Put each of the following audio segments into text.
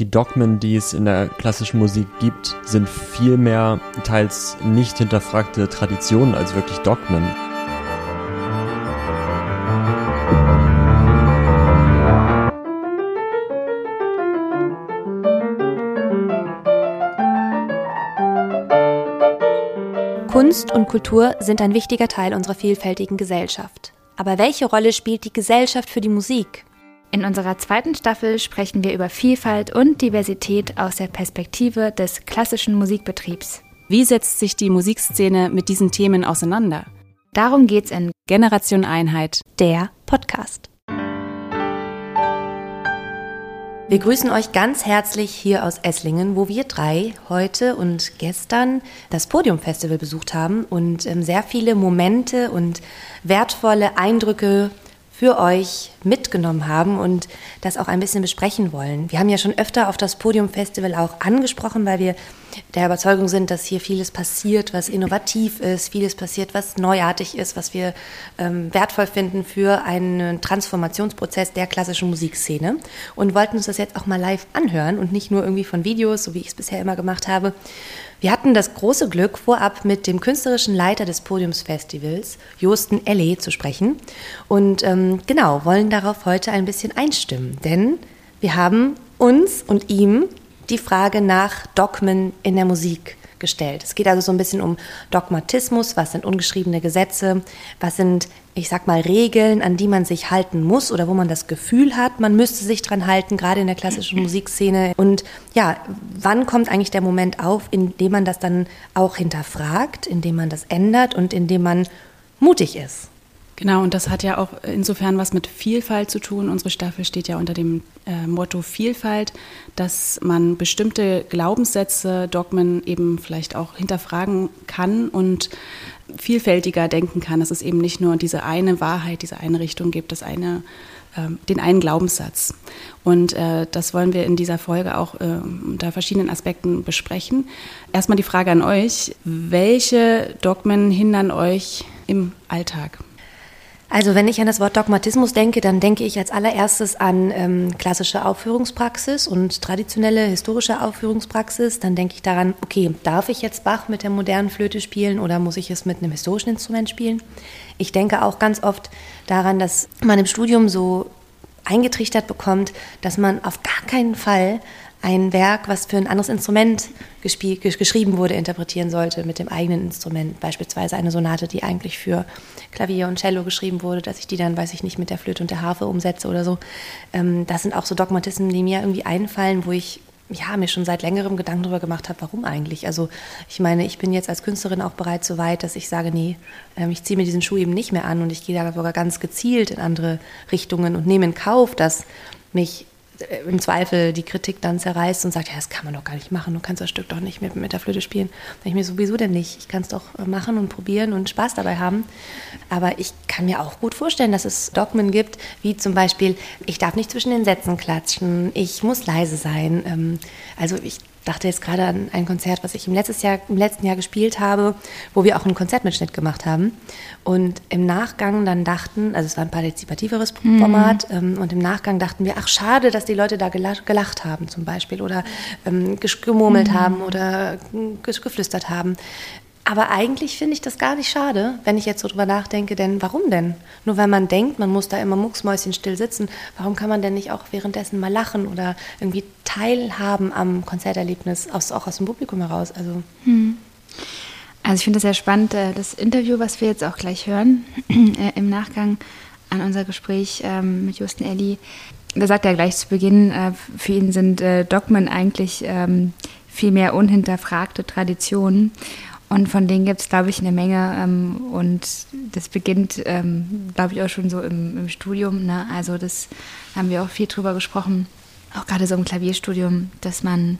Die Dogmen, die es in der klassischen Musik gibt, sind vielmehr teils nicht hinterfragte Traditionen als wirklich Dogmen. Kunst und Kultur sind ein wichtiger Teil unserer vielfältigen Gesellschaft. Aber welche Rolle spielt die Gesellschaft für die Musik? In unserer zweiten Staffel sprechen wir über Vielfalt und Diversität aus der Perspektive des klassischen Musikbetriebs. Wie setzt sich die Musikszene mit diesen Themen auseinander? Darum geht's in Generation Einheit, der Podcast. Wir grüßen euch ganz herzlich hier aus Esslingen, wo wir drei heute und gestern das Podium-Festival besucht haben und ähm, sehr viele Momente und wertvolle Eindrücke für euch mitgenommen haben und das auch ein bisschen besprechen wollen. Wir haben ja schon öfter auf das Podium-Festival auch angesprochen, weil wir der Überzeugung sind, dass hier vieles passiert, was innovativ ist, vieles passiert, was neuartig ist, was wir ähm, wertvoll finden für einen Transformationsprozess der klassischen Musikszene und wollten uns das jetzt auch mal live anhören und nicht nur irgendwie von Videos, so wie ich es bisher immer gemacht habe. Wir hatten das große Glück, vorab mit dem künstlerischen Leiter des Podiumsfestivals, Josten Elle, zu sprechen. Und ähm, genau, wollen darauf heute ein bisschen einstimmen. Denn wir haben uns und ihm die Frage nach Dogmen in der Musik gestellt. Es geht also so ein bisschen um Dogmatismus, was sind ungeschriebene Gesetze, was sind, ich sag mal, Regeln, an die man sich halten muss oder wo man das Gefühl hat, man müsste sich dran halten, gerade in der klassischen Musikszene. Und ja, wann kommt eigentlich der Moment auf, in dem man das dann auch hinterfragt, in dem man das ändert und in dem man mutig ist? Genau, und das hat ja auch insofern was mit Vielfalt zu tun. Unsere Staffel steht ja unter dem äh, Motto Vielfalt, dass man bestimmte Glaubenssätze, Dogmen eben vielleicht auch hinterfragen kann und vielfältiger denken kann, dass es eben nicht nur diese eine Wahrheit, diese eine Richtung gibt, das eine, äh, den einen Glaubenssatz. Und äh, das wollen wir in dieser Folge auch äh, unter verschiedenen Aspekten besprechen. Erstmal die Frage an euch, welche Dogmen hindern euch im Alltag? Also wenn ich an das Wort Dogmatismus denke, dann denke ich als allererstes an ähm, klassische Aufführungspraxis und traditionelle historische Aufführungspraxis. Dann denke ich daran, okay, darf ich jetzt Bach mit der modernen Flöte spielen oder muss ich es mit einem historischen Instrument spielen? Ich denke auch ganz oft daran, dass man im Studium so eingetrichtert bekommt, dass man auf gar keinen Fall ein Werk, was für ein anderes Instrument geschrieben wurde, interpretieren sollte mit dem eigenen Instrument. Beispielsweise eine Sonate, die eigentlich für Klavier und Cello geschrieben wurde, dass ich die dann, weiß ich nicht, mit der Flöte und der Harfe umsetze oder so. Ähm, das sind auch so Dogmatismen, die mir irgendwie einfallen, wo ich ja, mir schon seit längerem Gedanken darüber gemacht habe, warum eigentlich. Also ich meine, ich bin jetzt als Künstlerin auch bereits so weit, dass ich sage, nee, ähm, ich ziehe mir diesen Schuh eben nicht mehr an und ich gehe da sogar ganz gezielt in andere Richtungen und nehme in Kauf, dass mich im Zweifel die Kritik dann zerreißt und sagt, ja, das kann man doch gar nicht machen, du kannst das Stück doch nicht mit, mit der Flöte spielen. Dann ich mir sowieso denn nicht. Ich kann es doch äh, machen und probieren und Spaß dabei haben. Aber ich kann mir auch gut vorstellen, dass es Dogmen gibt, wie zum Beispiel, ich darf nicht zwischen den Sätzen klatschen, ich muss leise sein. Ähm, also ich dachte jetzt gerade an ein Konzert, was ich im, letztes Jahr, im letzten Jahr gespielt habe, wo wir auch einen Konzertmitschnitt gemacht haben. Und im Nachgang dann dachten, also es war ein partizipativeres mhm. Format, ähm, und im Nachgang dachten wir, ach schade, dass die Leute da gelacht, gelacht haben zum Beispiel oder ähm, gemurmelt mhm. haben oder geflüstert haben. Aber eigentlich finde ich das gar nicht schade, wenn ich jetzt so drüber nachdenke, denn warum denn? Nur weil man denkt, man muss da immer mucksmäuschenstill sitzen, warum kann man denn nicht auch währenddessen mal lachen oder irgendwie teilhaben am Konzerterlebnis, aus, auch aus dem Publikum heraus? Also, hm. also ich finde es sehr spannend, äh, das Interview, was wir jetzt auch gleich hören, äh, im Nachgang an unser Gespräch ähm, mit Justin Elli. Da sagt er gleich zu Beginn, äh, für ihn sind Dogmen eigentlich ähm, viel mehr unhinterfragte Traditionen. Und von denen gibt es, glaube ich, eine Menge. Ähm, und das beginnt, ähm, glaube ich, auch schon so im, im Studium. Ne? Also das haben wir auch viel drüber gesprochen, auch gerade so im Klavierstudium, dass man,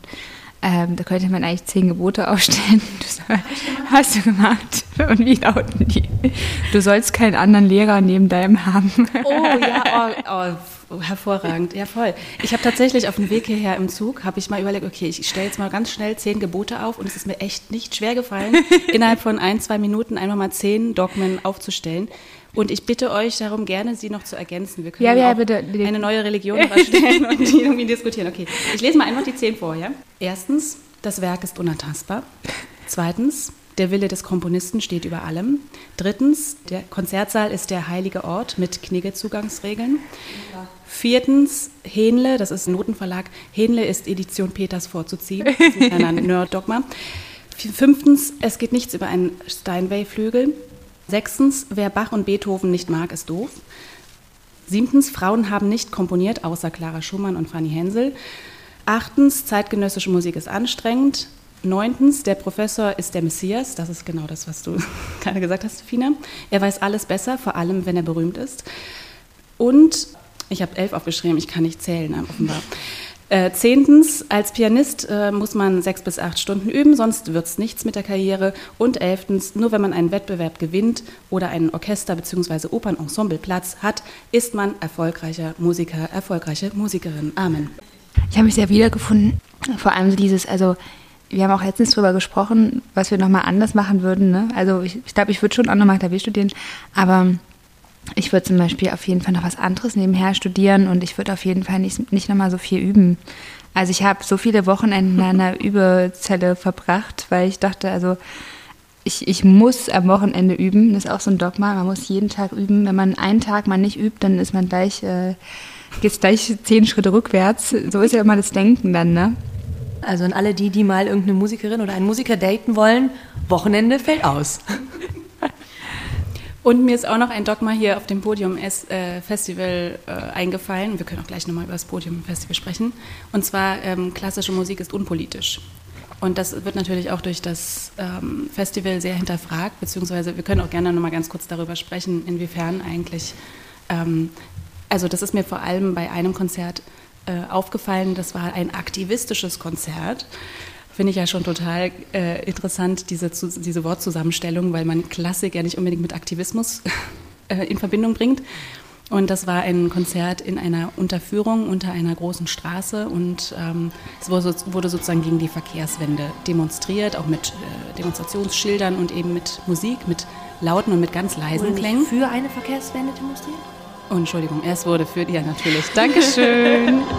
ähm, da könnte man eigentlich zehn Gebote aufstellen. Das hast du gemacht. Und wie lauten die? Du sollst keinen anderen Lehrer neben deinem haben. Oh ja, oh, oh hervorragend, ja voll. Ich habe tatsächlich auf dem Weg hierher im Zug, habe ich mal überlegt, okay, ich stelle jetzt mal ganz schnell zehn Gebote auf und es ist mir echt nicht schwer gefallen, innerhalb von ein, zwei Minuten einfach mal zehn Dogmen aufzustellen. Und ich bitte euch darum, gerne sie noch zu ergänzen. Wir können ja, ja, auch bitte. eine neue Religion erstellen und die irgendwie diskutieren. Okay, ich lese mal einfach die zehn vor. Ja? Erstens, das Werk ist unantastbar. Zweitens, der Wille des Komponisten steht über allem. Drittens, der Konzertsaal ist der heilige Ort mit Knigge-Zugangsregeln. Viertens, Hähnle, das ist ein Notenverlag, Hähnle ist Edition Peters vorzuziehen. Das ist ein Nerd-Dogma. Fünftens, es geht nichts über einen Steinway-Flügel. Sechstens, wer Bach und Beethoven nicht mag, ist doof. Siebtens, Frauen haben nicht komponiert, außer Clara Schumann und Fanny Hensel. Achtens, zeitgenössische Musik ist anstrengend. Neuntens, der Professor ist der Messias. Das ist genau das, was du gerade gesagt hast, Fina. Er weiß alles besser, vor allem, wenn er berühmt ist. Und, ich habe elf aufgeschrieben, ich kann nicht zählen, offenbar. Äh, zehntens, als Pianist äh, muss man sechs bis acht Stunden üben, sonst wird es nichts mit der Karriere. Und elftens, nur wenn man einen Wettbewerb gewinnt oder einen Orchester- bzw. Opernensemble-Platz hat, ist man erfolgreicher Musiker, erfolgreiche Musikerin. Amen. Ich habe mich sehr wiedergefunden. Vor allem dieses, also wir haben auch letztens darüber gesprochen, was wir nochmal anders machen würden. Ne? Also ich, ich glaube, ich würde schon auch nochmal Klavier studieren, aber ich würde zum Beispiel auf jeden Fall noch was anderes nebenher studieren und ich würde auf jeden Fall nicht, nicht nochmal so viel üben. Also ich habe so viele Wochenenden in einer Übezelle verbracht, weil ich dachte, also ich, ich muss am Wochenende üben. Das ist auch so ein Dogma. Man muss jeden Tag üben. Wenn man einen Tag mal nicht übt, dann ist man gleich, äh, geht gleich zehn Schritte rückwärts. So ist ja immer das Denken dann, ne? Also an alle die, die mal irgendeine Musikerin oder einen Musiker daten wollen, Wochenende fällt aus. Und mir ist auch noch ein Dogma hier auf dem Podium äh, Festival äh, eingefallen. Wir können auch gleich nochmal über das Podium Festival sprechen. Und zwar, ähm, klassische Musik ist unpolitisch. Und das wird natürlich auch durch das ähm, Festival sehr hinterfragt, beziehungsweise wir können auch gerne nochmal ganz kurz darüber sprechen, inwiefern eigentlich, ähm, also das ist mir vor allem bei einem Konzert äh, aufgefallen, das war ein aktivistisches Konzert. Finde ich ja schon total äh, interessant, diese, diese Wortzusammenstellung, weil man Klassik ja nicht unbedingt mit Aktivismus äh, in Verbindung bringt. Und das war ein Konzert in einer Unterführung unter einer großen Straße und ähm, es wurde, wurde, sozusagen gegen die Verkehrswende demonstriert, auch mit äh, Demonstrationsschildern und eben mit Musik, mit lauten und mit ganz leisen Klängen. Für eine Verkehrswende demonstriert? Oh, Entschuldigung, es wurde für, ja natürlich. Dankeschön.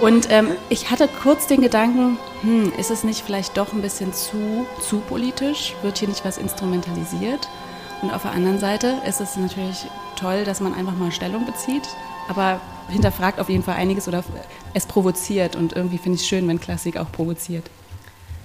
Und ähm, ich hatte kurz den Gedanken, hm, ist es nicht vielleicht doch ein bisschen zu, zu politisch? Wird hier nicht was instrumentalisiert? Und auf der anderen Seite ist es natürlich toll, dass man einfach mal Stellung bezieht, aber hinterfragt auf jeden Fall einiges oder es provoziert. Und irgendwie finde ich es schön, wenn Klassik auch provoziert.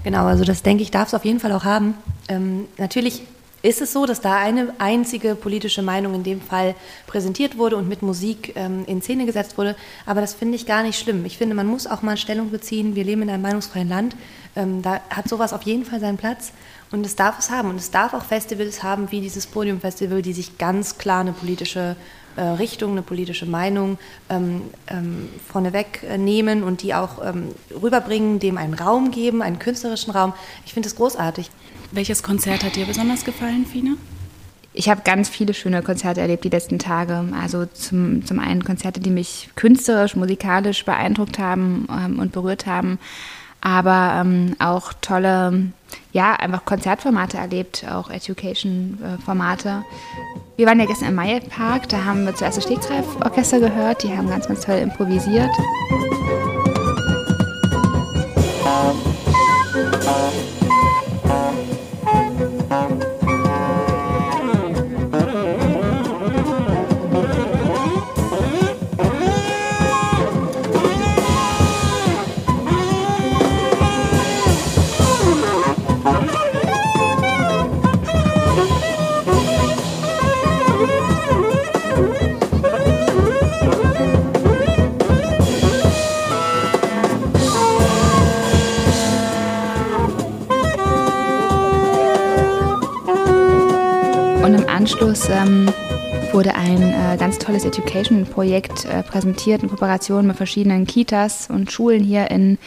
Genau, also das denke ich, darf es auf jeden Fall auch haben. Ähm, natürlich ist es so, dass da eine einzige politische Meinung in dem Fall präsentiert wurde und mit Musik ähm, in Szene gesetzt wurde. Aber das finde ich gar nicht schlimm. Ich finde, man muss auch mal Stellung beziehen. Wir leben in einem meinungsfreien Land. Ähm, da hat sowas auf jeden Fall seinen Platz. Und es darf es haben. Und es darf auch Festivals haben, wie dieses Podium-Festival, die sich ganz klar eine politische äh, Richtung, eine politische Meinung ähm, ähm, vorneweg äh, nehmen und die auch ähm, rüberbringen, dem einen Raum geben, einen künstlerischen Raum. Ich finde es großartig. Welches Konzert hat dir besonders gefallen, Fina? Ich habe ganz viele schöne Konzerte erlebt die letzten Tage. Also zum, zum einen Konzerte, die mich künstlerisch, musikalisch beeindruckt haben ähm, und berührt haben, aber ähm, auch tolle, ja, einfach Konzertformate erlebt, auch Education-Formate. Wir waren ja gestern im Meyer Park, da haben wir zuerst das Stegreif-Orchester gehört, die haben ganz, ganz toll improvisiert. Wurde ein äh, ganz tolles Education-Projekt äh, präsentiert in Kooperation mit verschiedenen Kitas und Schulen hier in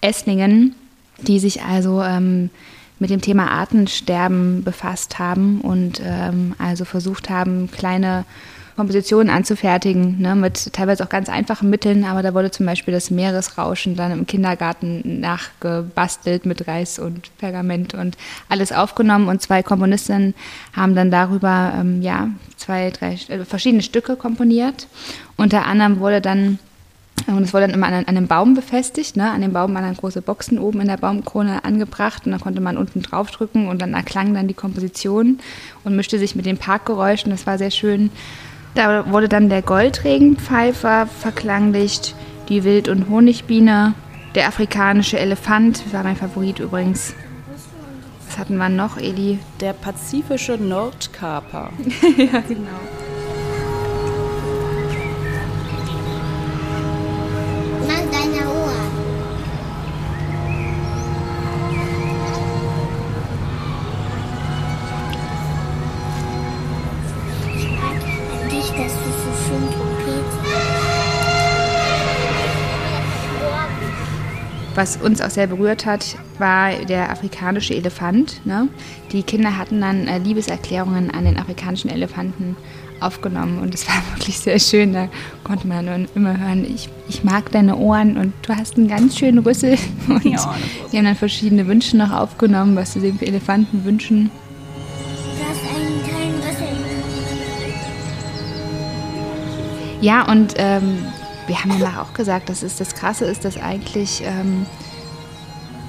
Esslingen, die sich also ähm, mit dem Thema Artensterben befasst haben und ähm, also versucht haben, kleine Kompositionen anzufertigen, ne, mit teilweise auch ganz einfachen Mitteln, aber da wurde zum Beispiel das Meeresrauschen dann im Kindergarten nachgebastelt mit Reis und Pergament und alles aufgenommen und zwei Komponistinnen haben dann darüber ähm, ja, zwei, drei äh, verschiedene Stücke komponiert. Unter anderem wurde dann und es wurde dann immer an, an einem Baum befestigt. Ne? An dem Baum waren dann große Boxen oben in der Baumkrone angebracht und dann konnte man unten draufdrücken und dann erklang dann die Komposition und mischte sich mit den Parkgeräuschen. Das war sehr schön. Da wurde dann der Goldregenpfeifer verklanglicht, die Wild- und Honigbiene, der afrikanische Elefant, war mein Favorit übrigens. Was hatten wir noch, Eli? Der pazifische Nordkaper. ja, genau. Was uns auch sehr berührt hat, war der afrikanische Elefant. Ne? Die Kinder hatten dann äh, Liebeserklärungen an den afrikanischen Elefanten aufgenommen und es war wirklich sehr schön. Da konnte man dann immer hören, ich, ich mag deine Ohren und du hast einen ganz schönen Rüssel. Und ja, die haben dann verschiedene Wünsche noch aufgenommen, was sie dem Elefanten wünschen. Du hast einen kleinen Rüssel. Ja, und ähm, wir haben danach auch gesagt, dass es das Krasse ist, dass eigentlich ähm,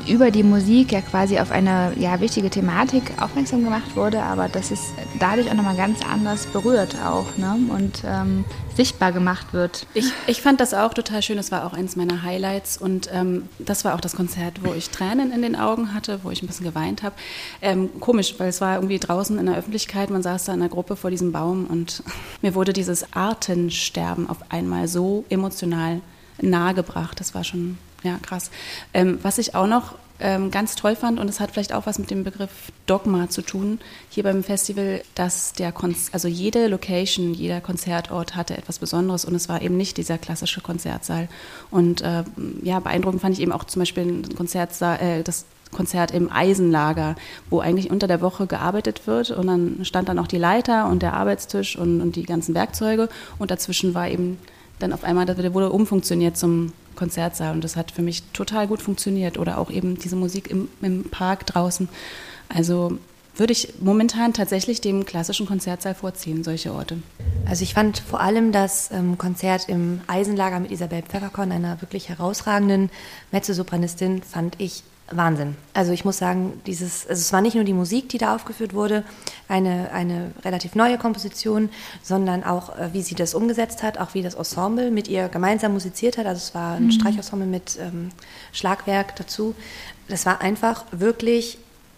über die Musik ja quasi auf eine ja, wichtige Thematik aufmerksam gemacht wurde, aber dass es dadurch auch nochmal ganz anders berührt auch ne? und ähm, sichtbar gemacht wird. Ich, ich fand das auch total schön, das war auch eines meiner Highlights und ähm, das war auch das Konzert, wo ich Tränen in den Augen hatte, wo ich ein bisschen geweint habe. Ähm, komisch, weil es war irgendwie draußen in der Öffentlichkeit, man saß da in einer Gruppe vor diesem Baum und mir wurde dieses Artensterben auf einmal so emotional nahegebracht, das war schon ja, krass. Ähm, was ich auch noch ähm, ganz toll fand, und es hat vielleicht auch was mit dem Begriff Dogma zu tun, hier beim Festival, dass der Konz also jede Location, jeder Konzertort hatte etwas Besonderes und es war eben nicht dieser klassische Konzertsaal. Und äh, ja, beeindruckend fand ich eben auch zum Beispiel äh, das Konzert im Eisenlager, wo eigentlich unter der Woche gearbeitet wird und dann stand dann auch die Leiter und der Arbeitstisch und, und die ganzen Werkzeuge und dazwischen war eben dann auf einmal, der wurde umfunktioniert zum Konzertsaal und das hat für mich total gut funktioniert. Oder auch eben diese Musik im, im Park draußen. Also würde ich momentan tatsächlich dem klassischen Konzertsaal vorziehen, solche Orte. Also ich fand vor allem das ähm, Konzert im Eisenlager mit Isabel Pfefferkorn, einer wirklich herausragenden Mezzosopranistin, fand ich Wahnsinn. Also ich muss sagen, dieses, also es war nicht nur die Musik, die da aufgeführt wurde, eine, eine relativ neue Komposition, sondern auch, äh, wie sie das umgesetzt hat, auch wie das Ensemble mit ihr gemeinsam musiziert hat. Also es war ein mhm. Streichensemble mit ähm, Schlagwerk dazu. Das war einfach wirklich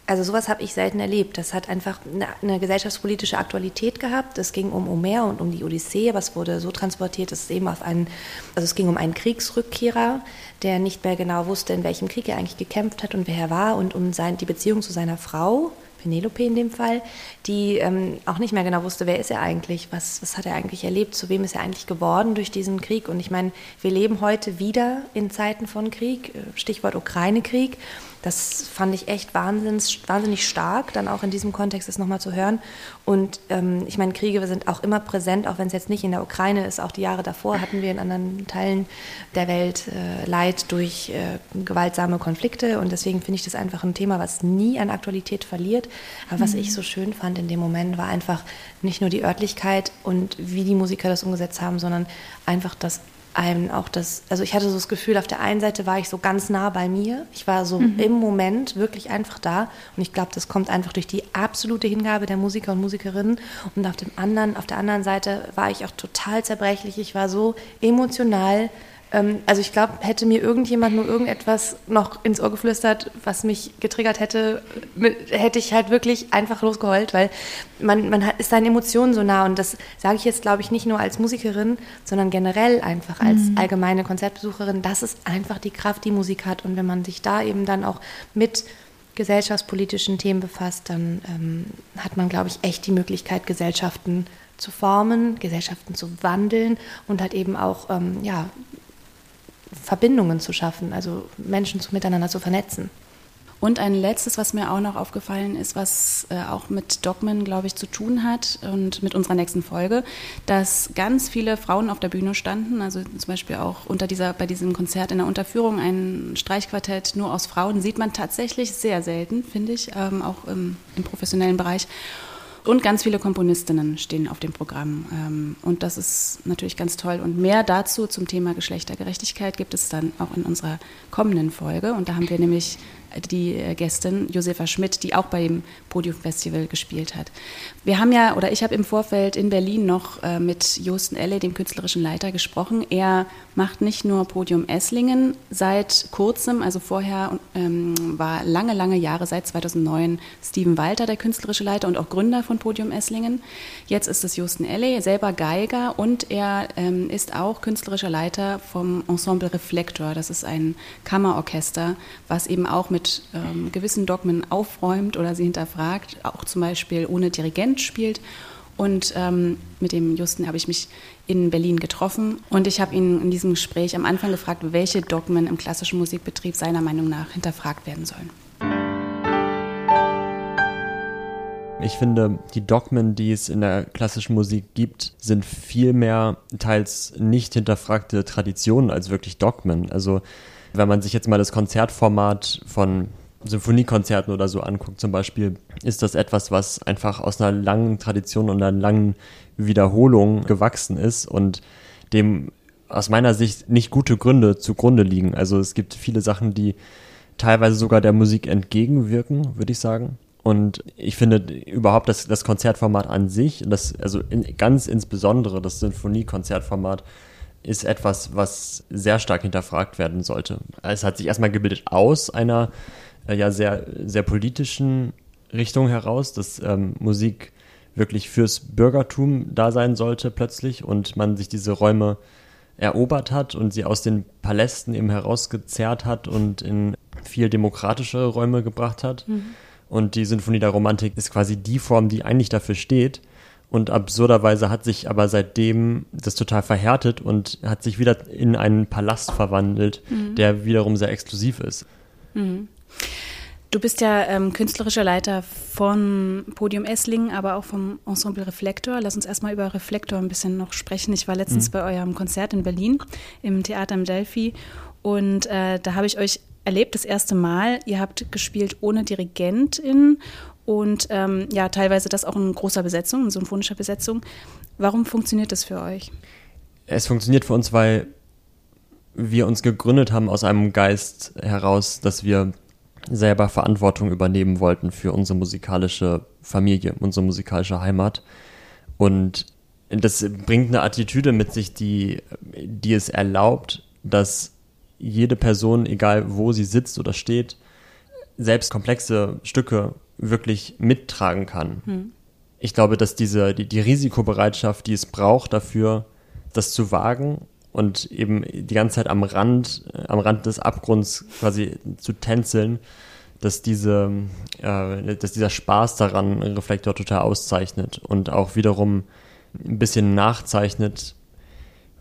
also sowas habe ich selten erlebt. Das hat einfach eine, eine, gesellschaftspolitische Aktualität gehabt. Es ging um Homer und um die Odyssee, aber es wurde so transportiert, dass es eben auf einen, also es ging um einen Kriegsrückkehrer, der nicht mehr genau wusste, in welchem Krieg er eigentlich gekämpft hat und wer er war und um sein, die Beziehung zu seiner Frau, Penelope in dem Fall, die ähm, auch nicht mehr genau wusste, wer ist er eigentlich, was, was hat er eigentlich erlebt, zu wem ist er eigentlich geworden durch diesen Krieg. Und ich meine, wir leben heute wieder in Zeiten von Krieg, äh, Stichwort Ukraine-Krieg. Das fand ich echt wahnsinnig, wahnsinnig stark, dann auch in diesem Kontext das nochmal zu hören. Und ähm, ich meine, Kriege sind auch immer präsent, auch wenn es jetzt nicht in der Ukraine ist. Auch die Jahre davor hatten wir in anderen Teilen der Welt äh, Leid durch äh, gewaltsame Konflikte. Und deswegen finde ich das einfach ein Thema, was nie an Aktualität verliert. Aber was mhm. ich so schön fand in dem Moment, war einfach nicht nur die Örtlichkeit und wie die Musiker das umgesetzt haben, sondern einfach das einem auch das, also ich hatte so das Gefühl, auf der einen Seite war ich so ganz nah bei mir, ich war so mhm. im Moment wirklich einfach da. Und ich glaube, das kommt einfach durch die absolute Hingabe der Musiker und Musikerinnen. Und auf dem anderen, auf der anderen Seite war ich auch total zerbrechlich, ich war so emotional also ich glaube, hätte mir irgendjemand nur irgendetwas noch ins Ohr geflüstert, was mich getriggert hätte, hätte ich halt wirklich einfach losgeheult, weil man, man ist seinen Emotionen so nah und das sage ich jetzt, glaube ich, nicht nur als Musikerin, sondern generell einfach als mhm. allgemeine Konzertbesucherin. Das ist einfach die Kraft, die Musik hat und wenn man sich da eben dann auch mit gesellschaftspolitischen Themen befasst, dann ähm, hat man, glaube ich, echt die Möglichkeit, Gesellschaften zu formen, Gesellschaften zu wandeln und halt eben auch ähm, ja, Verbindungen zu schaffen, also Menschen zu, miteinander zu vernetzen. Und ein letztes, was mir auch noch aufgefallen ist, was äh, auch mit Dogmen, glaube ich, zu tun hat und mit unserer nächsten Folge, dass ganz viele Frauen auf der Bühne standen. Also zum Beispiel auch unter dieser, bei diesem Konzert in der Unterführung ein Streichquartett nur aus Frauen sieht man tatsächlich sehr selten, finde ich, ähm, auch im, im professionellen Bereich. Und ganz viele Komponistinnen stehen auf dem Programm. Ähm, und das ist natürlich ganz toll. Und mehr dazu zum Thema Geschlechtergerechtigkeit gibt es dann auch in unserer kommenden Folge. Und da haben wir nämlich die äh, Gästin Josefa Schmidt, die auch beim Podium Festival gespielt hat. Wir haben ja, oder ich habe im Vorfeld in Berlin noch äh, mit Josten Elle, dem künstlerischen Leiter, gesprochen. Er macht nicht nur Podium Esslingen seit kurzem, also vorher ähm, war lange, lange Jahre, seit 2009, Steven Walter der künstlerische Leiter und auch Gründer von Podium Esslingen. Jetzt ist es Josten Elle, selber Geiger und er ähm, ist auch künstlerischer Leiter vom Ensemble Reflektor. Das ist ein Kammerorchester, was eben auch mit mit ähm, gewissen Dogmen aufräumt oder sie hinterfragt, auch zum Beispiel ohne Dirigent spielt. Und ähm, mit dem Justen habe ich mich in Berlin getroffen und ich habe ihn in diesem Gespräch am Anfang gefragt, welche Dogmen im klassischen Musikbetrieb seiner Meinung nach hinterfragt werden sollen. Ich finde, die Dogmen, die es in der klassischen Musik gibt, sind vielmehr teils nicht hinterfragte Traditionen als wirklich Dogmen. Also wenn man sich jetzt mal das Konzertformat von Symphoniekonzerten oder so anguckt zum Beispiel, ist das etwas, was einfach aus einer langen Tradition und einer langen Wiederholung gewachsen ist und dem aus meiner Sicht nicht gute Gründe zugrunde liegen. Also es gibt viele Sachen, die teilweise sogar der Musik entgegenwirken, würde ich sagen. Und ich finde überhaupt das, das Konzertformat an sich, das, also in, ganz insbesondere das Sinfoniekonzertformat, ist etwas, was sehr stark hinterfragt werden sollte. Es hat sich erstmal gebildet aus einer äh, ja sehr, sehr politischen Richtung heraus, dass ähm, Musik wirklich fürs Bürgertum da sein sollte plötzlich und man sich diese Räume erobert hat und sie aus den Palästen eben herausgezerrt hat und in viel demokratische Räume gebracht hat. Mhm. Und die Sinfonie der Romantik ist quasi die Form, die eigentlich dafür steht, und absurderweise hat sich aber seitdem das total verhärtet und hat sich wieder in einen Palast verwandelt, mhm. der wiederum sehr exklusiv ist. Mhm. Du bist ja ähm, künstlerischer Leiter von Podium Esslingen, aber auch vom Ensemble Reflektor. Lass uns erstmal über Reflektor ein bisschen noch sprechen. Ich war letztens mhm. bei eurem Konzert in Berlin im Theater im Delphi und äh, da habe ich euch erlebt das erste Mal. Ihr habt gespielt ohne Dirigentin und ähm, ja, teilweise das auch in großer Besetzung, in symphonischer Besetzung. Warum funktioniert das für euch? Es funktioniert für uns, weil wir uns gegründet haben aus einem Geist heraus, dass wir selber Verantwortung übernehmen wollten für unsere musikalische Familie, unsere musikalische Heimat. Und das bringt eine Attitüde mit sich, die, die es erlaubt, dass jede Person, egal wo sie sitzt oder steht, selbst komplexe Stücke wirklich mittragen kann. Hm. Ich glaube, dass diese, die, die Risikobereitschaft, die es braucht dafür, das zu wagen und eben die ganze Zeit am Rand, äh, am Rand des Abgrunds quasi zu tänzeln, dass diese, äh, dass dieser Spaß daran Reflektor total auszeichnet und auch wiederum ein bisschen nachzeichnet,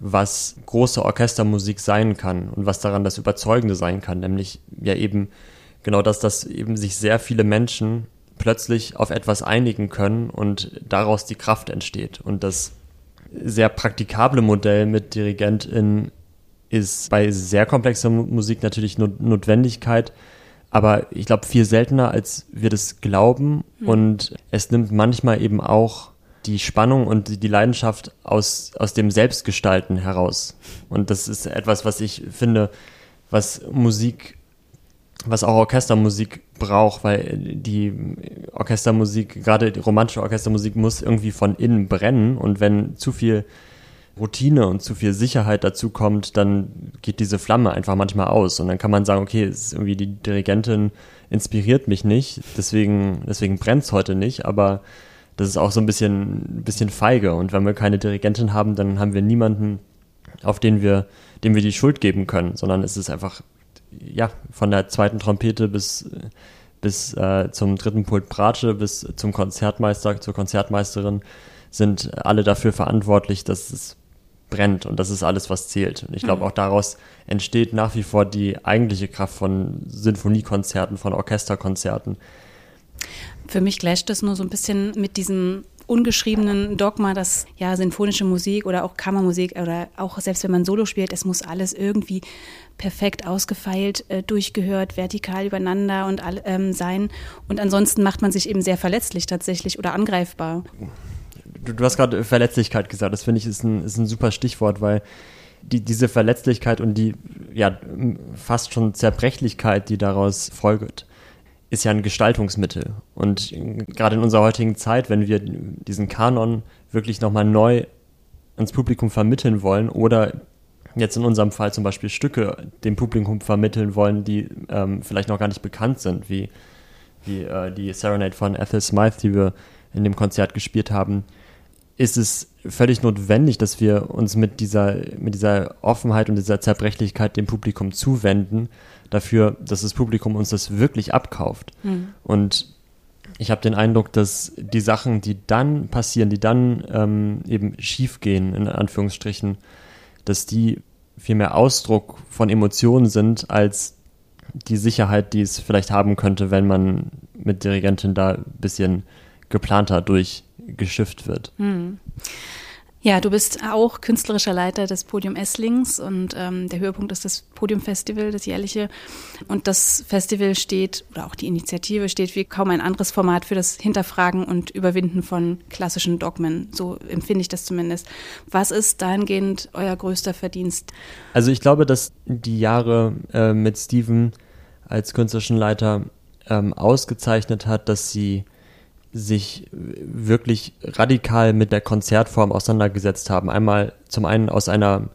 was große Orchestermusik sein kann und was daran das Überzeugende sein kann, nämlich ja eben genau das, dass eben sich sehr viele Menschen plötzlich auf etwas einigen können und daraus die Kraft entsteht. Und das sehr praktikable Modell mit DirigentIn ist bei sehr komplexer Musik natürlich nur Notwendigkeit, aber ich glaube viel seltener, als wir das glauben. Mhm. Und es nimmt manchmal eben auch die Spannung und die Leidenschaft aus, aus dem Selbstgestalten heraus. Und das ist etwas, was ich finde, was Musik was auch Orchestermusik braucht, weil die Orchestermusik, gerade die romantische Orchestermusik, muss irgendwie von innen brennen und wenn zu viel Routine und zu viel Sicherheit dazu kommt, dann geht diese Flamme einfach manchmal aus und dann kann man sagen, okay, ist irgendwie die Dirigentin inspiriert mich nicht, deswegen, deswegen brennt es heute nicht, aber das ist auch so ein bisschen, bisschen feige und wenn wir keine Dirigentin haben, dann haben wir niemanden, auf den wir, dem wir die Schuld geben können, sondern es ist einfach ja, von der zweiten Trompete bis, bis äh, zum dritten Pult Bratsche, bis zum Konzertmeister, zur Konzertmeisterin, sind alle dafür verantwortlich, dass es brennt und das ist alles, was zählt. Und ich glaube, mhm. auch daraus entsteht nach wie vor die eigentliche Kraft von Sinfoniekonzerten, von Orchesterkonzerten. Für mich gleicht das nur so ein bisschen mit diesem ungeschriebenen Dogma, dass ja sinfonische Musik oder auch Kammermusik oder auch selbst wenn man Solo spielt, es muss alles irgendwie perfekt ausgefeilt, äh, durchgehört, vertikal übereinander und all, ähm, sein. Und ansonsten macht man sich eben sehr verletzlich tatsächlich oder angreifbar. Du, du hast gerade Verletzlichkeit gesagt, das finde ich ist ein, ist ein super Stichwort, weil die, diese Verletzlichkeit und die ja fast schon Zerbrechlichkeit, die daraus folgt, ist ja ein Gestaltungsmittel. Und gerade in unserer heutigen Zeit, wenn wir diesen Kanon wirklich nochmal neu ins Publikum vermitteln wollen oder jetzt in unserem Fall zum Beispiel Stücke dem Publikum vermitteln wollen, die ähm, vielleicht noch gar nicht bekannt sind, wie, wie äh, die Serenade von Ethel Smythe, die wir in dem Konzert gespielt haben, ist es völlig notwendig, dass wir uns mit dieser, mit dieser Offenheit und dieser Zerbrechlichkeit dem Publikum zuwenden, dafür, dass das Publikum uns das wirklich abkauft. Mhm. Und ich habe den Eindruck, dass die Sachen, die dann passieren, die dann ähm, eben schiefgehen, in Anführungsstrichen, dass die viel mehr Ausdruck von Emotionen sind, als die Sicherheit, die es vielleicht haben könnte, wenn man mit Dirigentin da ein bisschen geplanter durchgeschifft wird. Mhm. Ja, du bist auch künstlerischer Leiter des Podium Esslings und ähm, der Höhepunkt ist das Podium Festival, das jährliche. Und das Festival steht, oder auch die Initiative steht wie kaum ein anderes Format für das Hinterfragen und Überwinden von klassischen Dogmen. So empfinde ich das zumindest. Was ist dahingehend euer größter Verdienst? Also ich glaube, dass die Jahre äh, mit Steven als künstlerischen Leiter ähm, ausgezeichnet hat, dass sie sich wirklich radikal mit der Konzertform auseinandergesetzt haben. Einmal zum einen aus einer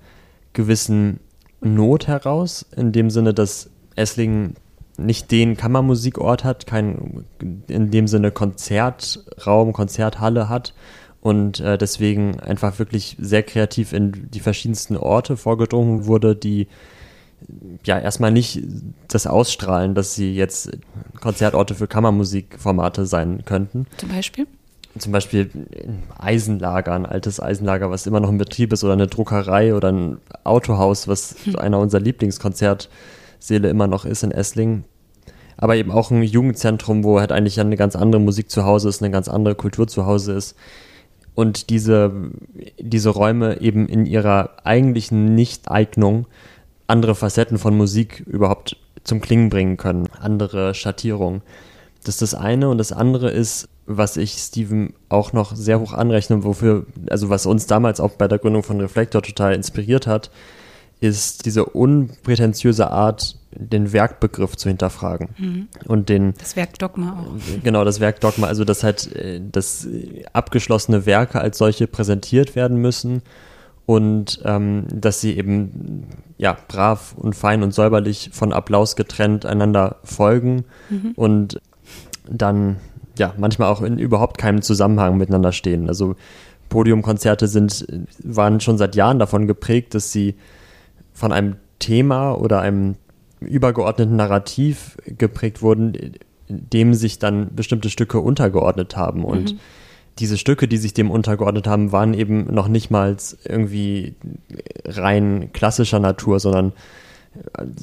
gewissen Not heraus, in dem Sinne, dass Esslingen nicht den Kammermusikort hat, kein in dem Sinne Konzertraum, Konzerthalle hat und äh, deswegen einfach wirklich sehr kreativ in die verschiedensten Orte vorgedrungen wurde, die ja erstmal nicht das ausstrahlen, dass sie jetzt Konzertorte für Kammermusikformate sein könnten. Zum Beispiel? Zum Beispiel ein Eisenlager, ein altes Eisenlager, was immer noch in Betrieb ist, oder eine Druckerei oder ein Autohaus, was hm. einer unserer Lieblingskonzertsäle immer noch ist in Esslingen. Aber eben auch ein Jugendzentrum, wo halt eigentlich eine ganz andere Musik zu Hause ist, eine ganz andere Kultur zu Hause ist. Und diese, diese Räume eben in ihrer eigentlichen Nichteignung andere Facetten von Musik überhaupt zum Klingen bringen können, andere Schattierungen. Das ist das eine und das andere ist, was ich Steven auch noch sehr hoch anrechne, wofür, also was uns damals auch bei der Gründung von Reflektor total inspiriert hat, ist diese unprätentiöse Art, den Werkbegriff zu hinterfragen. Mhm. Und den. Das Werkdogma auch. Genau, das Werkdogma, also dass halt, äh, dass abgeschlossene Werke als solche präsentiert werden müssen und ähm, dass sie eben ja brav und fein und säuberlich von Applaus getrennt einander folgen mhm. und dann ja manchmal auch in überhaupt keinem Zusammenhang miteinander stehen. Also Podiumkonzerte sind waren schon seit Jahren davon geprägt, dass sie von einem Thema oder einem übergeordneten Narrativ geprägt wurden, dem sich dann bestimmte Stücke untergeordnet haben und mhm diese Stücke, die sich dem untergeordnet haben, waren eben noch nicht mal irgendwie rein klassischer Natur, sondern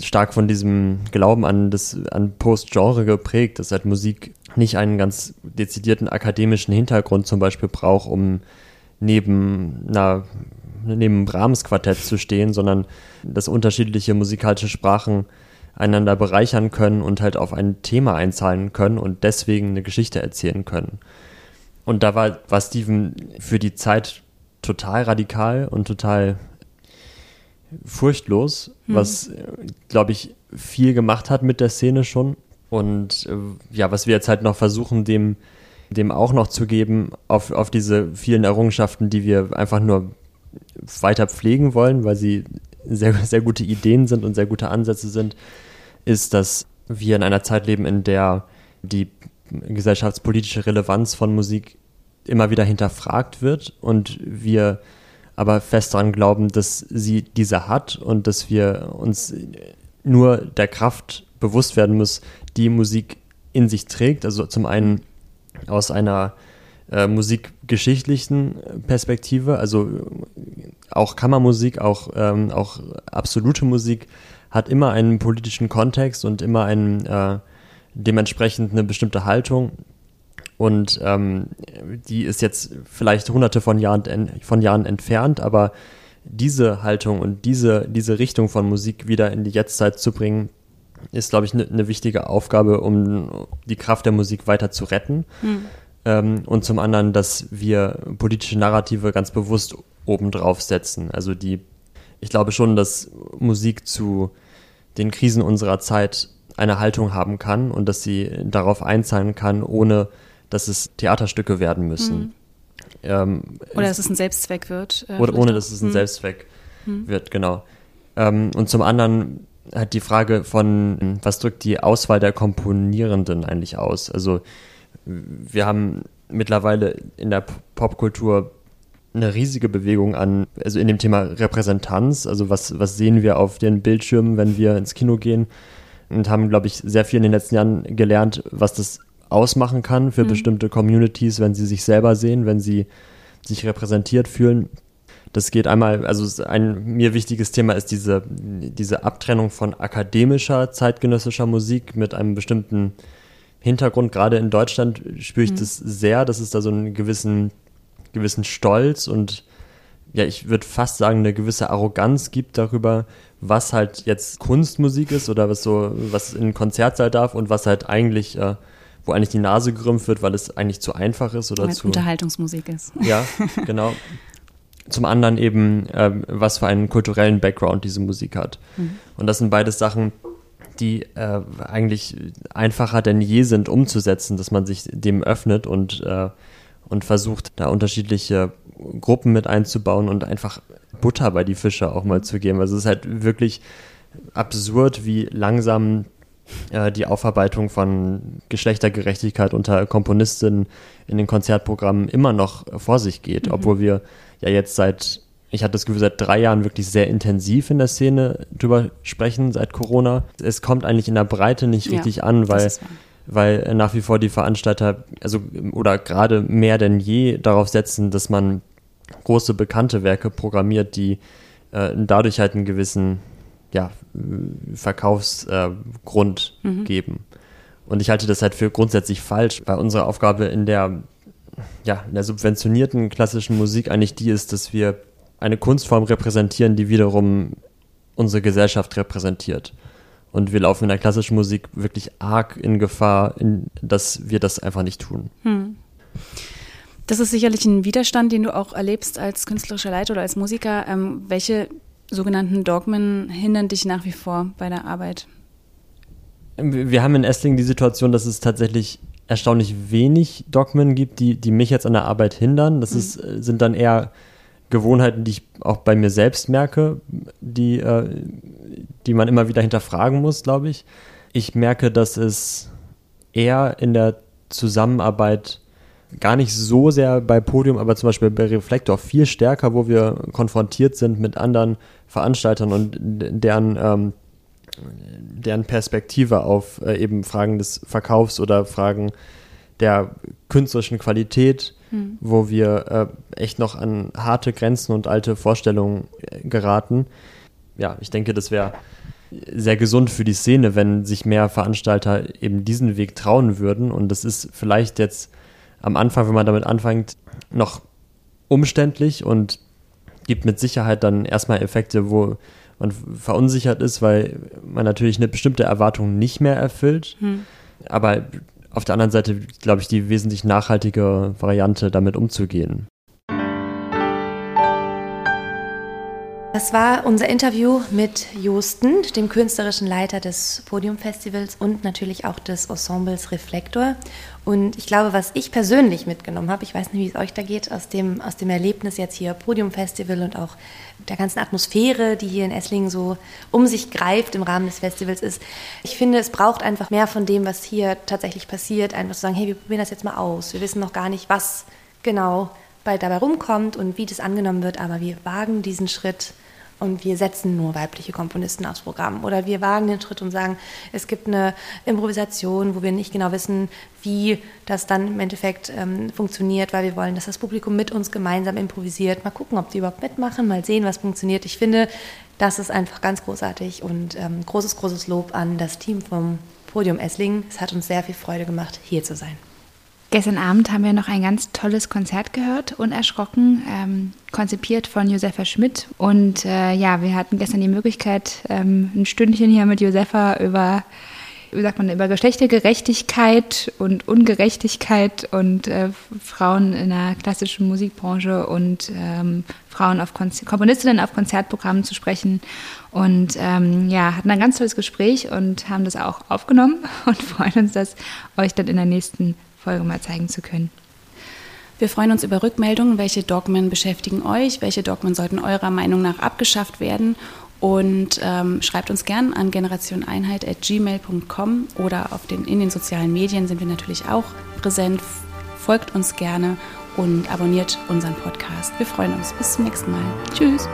stark von diesem Glauben an das an Post-Genre geprägt, dass halt Musik nicht einen ganz dezidierten akademischen Hintergrund zum Beispiel braucht, um neben einer neben Brahms Quartett zu stehen, sondern dass unterschiedliche musikalische Sprachen einander bereichern können und halt auf ein Thema einzahlen können und deswegen eine Geschichte erzählen können. Und da war, war Steven für die Zeit total radikal und total furchtlos, mhm. was, glaube ich, viel gemacht hat mit der Szene schon. Und äh, ja, was wir jetzt halt noch versuchen, dem, dem auch noch zu geben, auf, auf diese vielen Errungenschaften, die wir einfach nur weiter pflegen wollen, weil sie sehr, sehr gute Ideen sind und sehr gute Ansätze sind, ist, dass wir in einer Zeit leben, in der die gesellschaftspolitische Relevanz von Musik immer wieder hinterfragt wird und wir aber fest daran glauben, dass sie diese hat und dass wir uns nur der Kraft bewusst werden müssen, die Musik in sich trägt. Also zum einen aus einer äh, musikgeschichtlichen Perspektive. Also auch Kammermusik, auch, ähm, auch absolute Musik hat immer einen politischen Kontext und immer einen äh, dementsprechend eine bestimmte Haltung. Und ähm, die ist jetzt vielleicht hunderte von Jahren, von Jahren entfernt, aber diese Haltung und diese, diese Richtung von Musik wieder in die Jetztzeit zu bringen, ist, glaube ich, eine ne wichtige Aufgabe, um die Kraft der Musik weiter zu retten. Hm. Ähm, und zum anderen, dass wir politische Narrative ganz bewusst obendrauf setzen. Also die, ich glaube schon, dass Musik zu den Krisen unserer Zeit eine Haltung haben kann und dass sie darauf einzahlen kann, ohne dass es Theaterstücke werden müssen. Hm. Ähm, oder dass es ein Selbstzweck wird. Äh, oder ohne, dass es ein hm. Selbstzweck hm. wird, genau. Ähm, und zum anderen hat die Frage von, was drückt die Auswahl der Komponierenden eigentlich aus? Also wir haben mittlerweile in der Popkultur eine riesige Bewegung an, also in dem Thema Repräsentanz, also was, was sehen wir auf den Bildschirmen, wenn wir ins Kino gehen und haben, glaube ich, sehr viel in den letzten Jahren gelernt, was das ausmachen kann für mhm. bestimmte Communities, wenn sie sich selber sehen, wenn sie sich repräsentiert fühlen. Das geht einmal, also ein mir wichtiges Thema ist diese, diese Abtrennung von akademischer, zeitgenössischer Musik mit einem bestimmten Hintergrund. Gerade in Deutschland spüre ich mhm. das sehr, dass es da so einen gewissen, gewissen Stolz und ja, ich würde fast sagen, eine gewisse Arroganz gibt darüber, was halt jetzt Kunstmusik ist oder was so, was in den Konzertsaal darf und was halt eigentlich, äh, wo eigentlich die Nase gerümpft wird, weil es eigentlich zu einfach ist oder weil zu. Unterhaltungsmusik ist. Ja, genau. Zum anderen eben, äh, was für einen kulturellen Background diese Musik hat. Mhm. Und das sind beides Sachen, die äh, eigentlich einfacher denn je sind umzusetzen, dass man sich dem öffnet und, äh, und versucht, da unterschiedliche Gruppen mit einzubauen und einfach Butter bei die Fische auch mal zu geben. Also es ist halt wirklich absurd, wie langsam äh, die Aufarbeitung von Geschlechtergerechtigkeit unter Komponistinnen in den Konzertprogrammen immer noch vor sich geht, mhm. obwohl wir ja jetzt seit ich hatte das Gefühl, seit drei Jahren wirklich sehr intensiv in der Szene drüber sprechen, seit Corona. Es kommt eigentlich in der Breite nicht richtig ja, an, weil, weil nach wie vor die Veranstalter, also oder gerade mehr denn je darauf setzen, dass man große bekannte Werke programmiert, die äh, dadurch halt einen gewissen ja, Verkaufsgrund äh, mhm. geben. Und ich halte das halt für grundsätzlich falsch, weil unsere Aufgabe in der, ja, in der subventionierten klassischen Musik eigentlich die ist, dass wir eine Kunstform repräsentieren, die wiederum unsere Gesellschaft repräsentiert. Und wir laufen in der klassischen Musik wirklich arg in Gefahr, in, dass wir das einfach nicht tun. Hm. Das ist sicherlich ein Widerstand, den du auch erlebst als künstlerischer Leiter oder als Musiker. Ähm, welche sogenannten Dogmen hindern dich nach wie vor bei der Arbeit? Wir haben in Esslingen die Situation, dass es tatsächlich erstaunlich wenig Dogmen gibt, die, die mich jetzt an der Arbeit hindern. Das mhm. ist, sind dann eher Gewohnheiten, die ich auch bei mir selbst merke, die, äh, die man immer wieder hinterfragen muss, glaube ich. Ich merke, dass es eher in der Zusammenarbeit gar nicht so sehr bei Podium, aber zum Beispiel bei Reflektor viel stärker, wo wir konfrontiert sind mit anderen Veranstaltern und deren, ähm, deren Perspektive auf äh, eben Fragen des Verkaufs oder Fragen der künstlerischen Qualität hm. wo wir äh, echt noch an harte Grenzen und alte Vorstellungen äh, geraten. Ja, ich denke, das wäre sehr gesund für die Szene, wenn sich mehr Veranstalter eben diesen Weg trauen würden. Und das ist vielleicht jetzt am Anfang, wenn man damit anfängt, noch umständlich und gibt mit Sicherheit dann erstmal Effekte, wo man verunsichert ist, weil man natürlich eine bestimmte Erwartung nicht mehr erfüllt. Hm. Aber auf der anderen Seite, glaube ich, die wesentlich nachhaltige Variante, damit umzugehen. Das war unser Interview mit Josten, dem künstlerischen Leiter des Podiumfestivals und natürlich auch des Ensembles Reflektor. Und ich glaube, was ich persönlich mitgenommen habe, ich weiß nicht, wie es euch da geht, aus dem, aus dem Erlebnis jetzt hier Podiumfestival und auch der ganzen Atmosphäre, die hier in Esslingen so um sich greift im Rahmen des Festivals ist. Ich finde, es braucht einfach mehr von dem, was hier tatsächlich passiert, einfach zu sagen, hey, wir probieren das jetzt mal aus. Wir wissen noch gar nicht, was genau bei, dabei rumkommt und wie das angenommen wird, aber wir wagen diesen Schritt und wir setzen nur weibliche Komponisten aufs Programm. Oder wir wagen den Schritt und sagen, es gibt eine Improvisation, wo wir nicht genau wissen, wie das dann im Endeffekt ähm, funktioniert, weil wir wollen, dass das Publikum mit uns gemeinsam improvisiert. Mal gucken, ob die überhaupt mitmachen, mal sehen, was funktioniert. Ich finde, das ist einfach ganz großartig und ähm, großes, großes Lob an das Team vom Podium Esslingen. Es hat uns sehr viel Freude gemacht, hier zu sein. Gestern Abend haben wir noch ein ganz tolles Konzert gehört, unerschrocken, ähm, konzipiert von Josefa Schmidt. Und äh, ja, wir hatten gestern die Möglichkeit, ähm, ein Stündchen hier mit Josefa über, wie sagt man, über Geschlechtergerechtigkeit und Ungerechtigkeit und äh, Frauen in der klassischen Musikbranche und ähm, Frauen auf Konzer Komponistinnen auf Konzertprogrammen zu sprechen. Und ähm, ja, hatten ein ganz tolles Gespräch und haben das auch aufgenommen und freuen uns, das euch dann in der nächsten Folge mal zeigen zu können. Wir freuen uns über Rückmeldungen, welche Dogmen beschäftigen euch, welche Dogmen sollten eurer Meinung nach abgeschafft werden und ähm, schreibt uns gern an generationeinheit.gmail.com oder auf den, in den sozialen Medien sind wir natürlich auch präsent. Folgt uns gerne und abonniert unseren Podcast. Wir freuen uns. Bis zum nächsten Mal. Tschüss.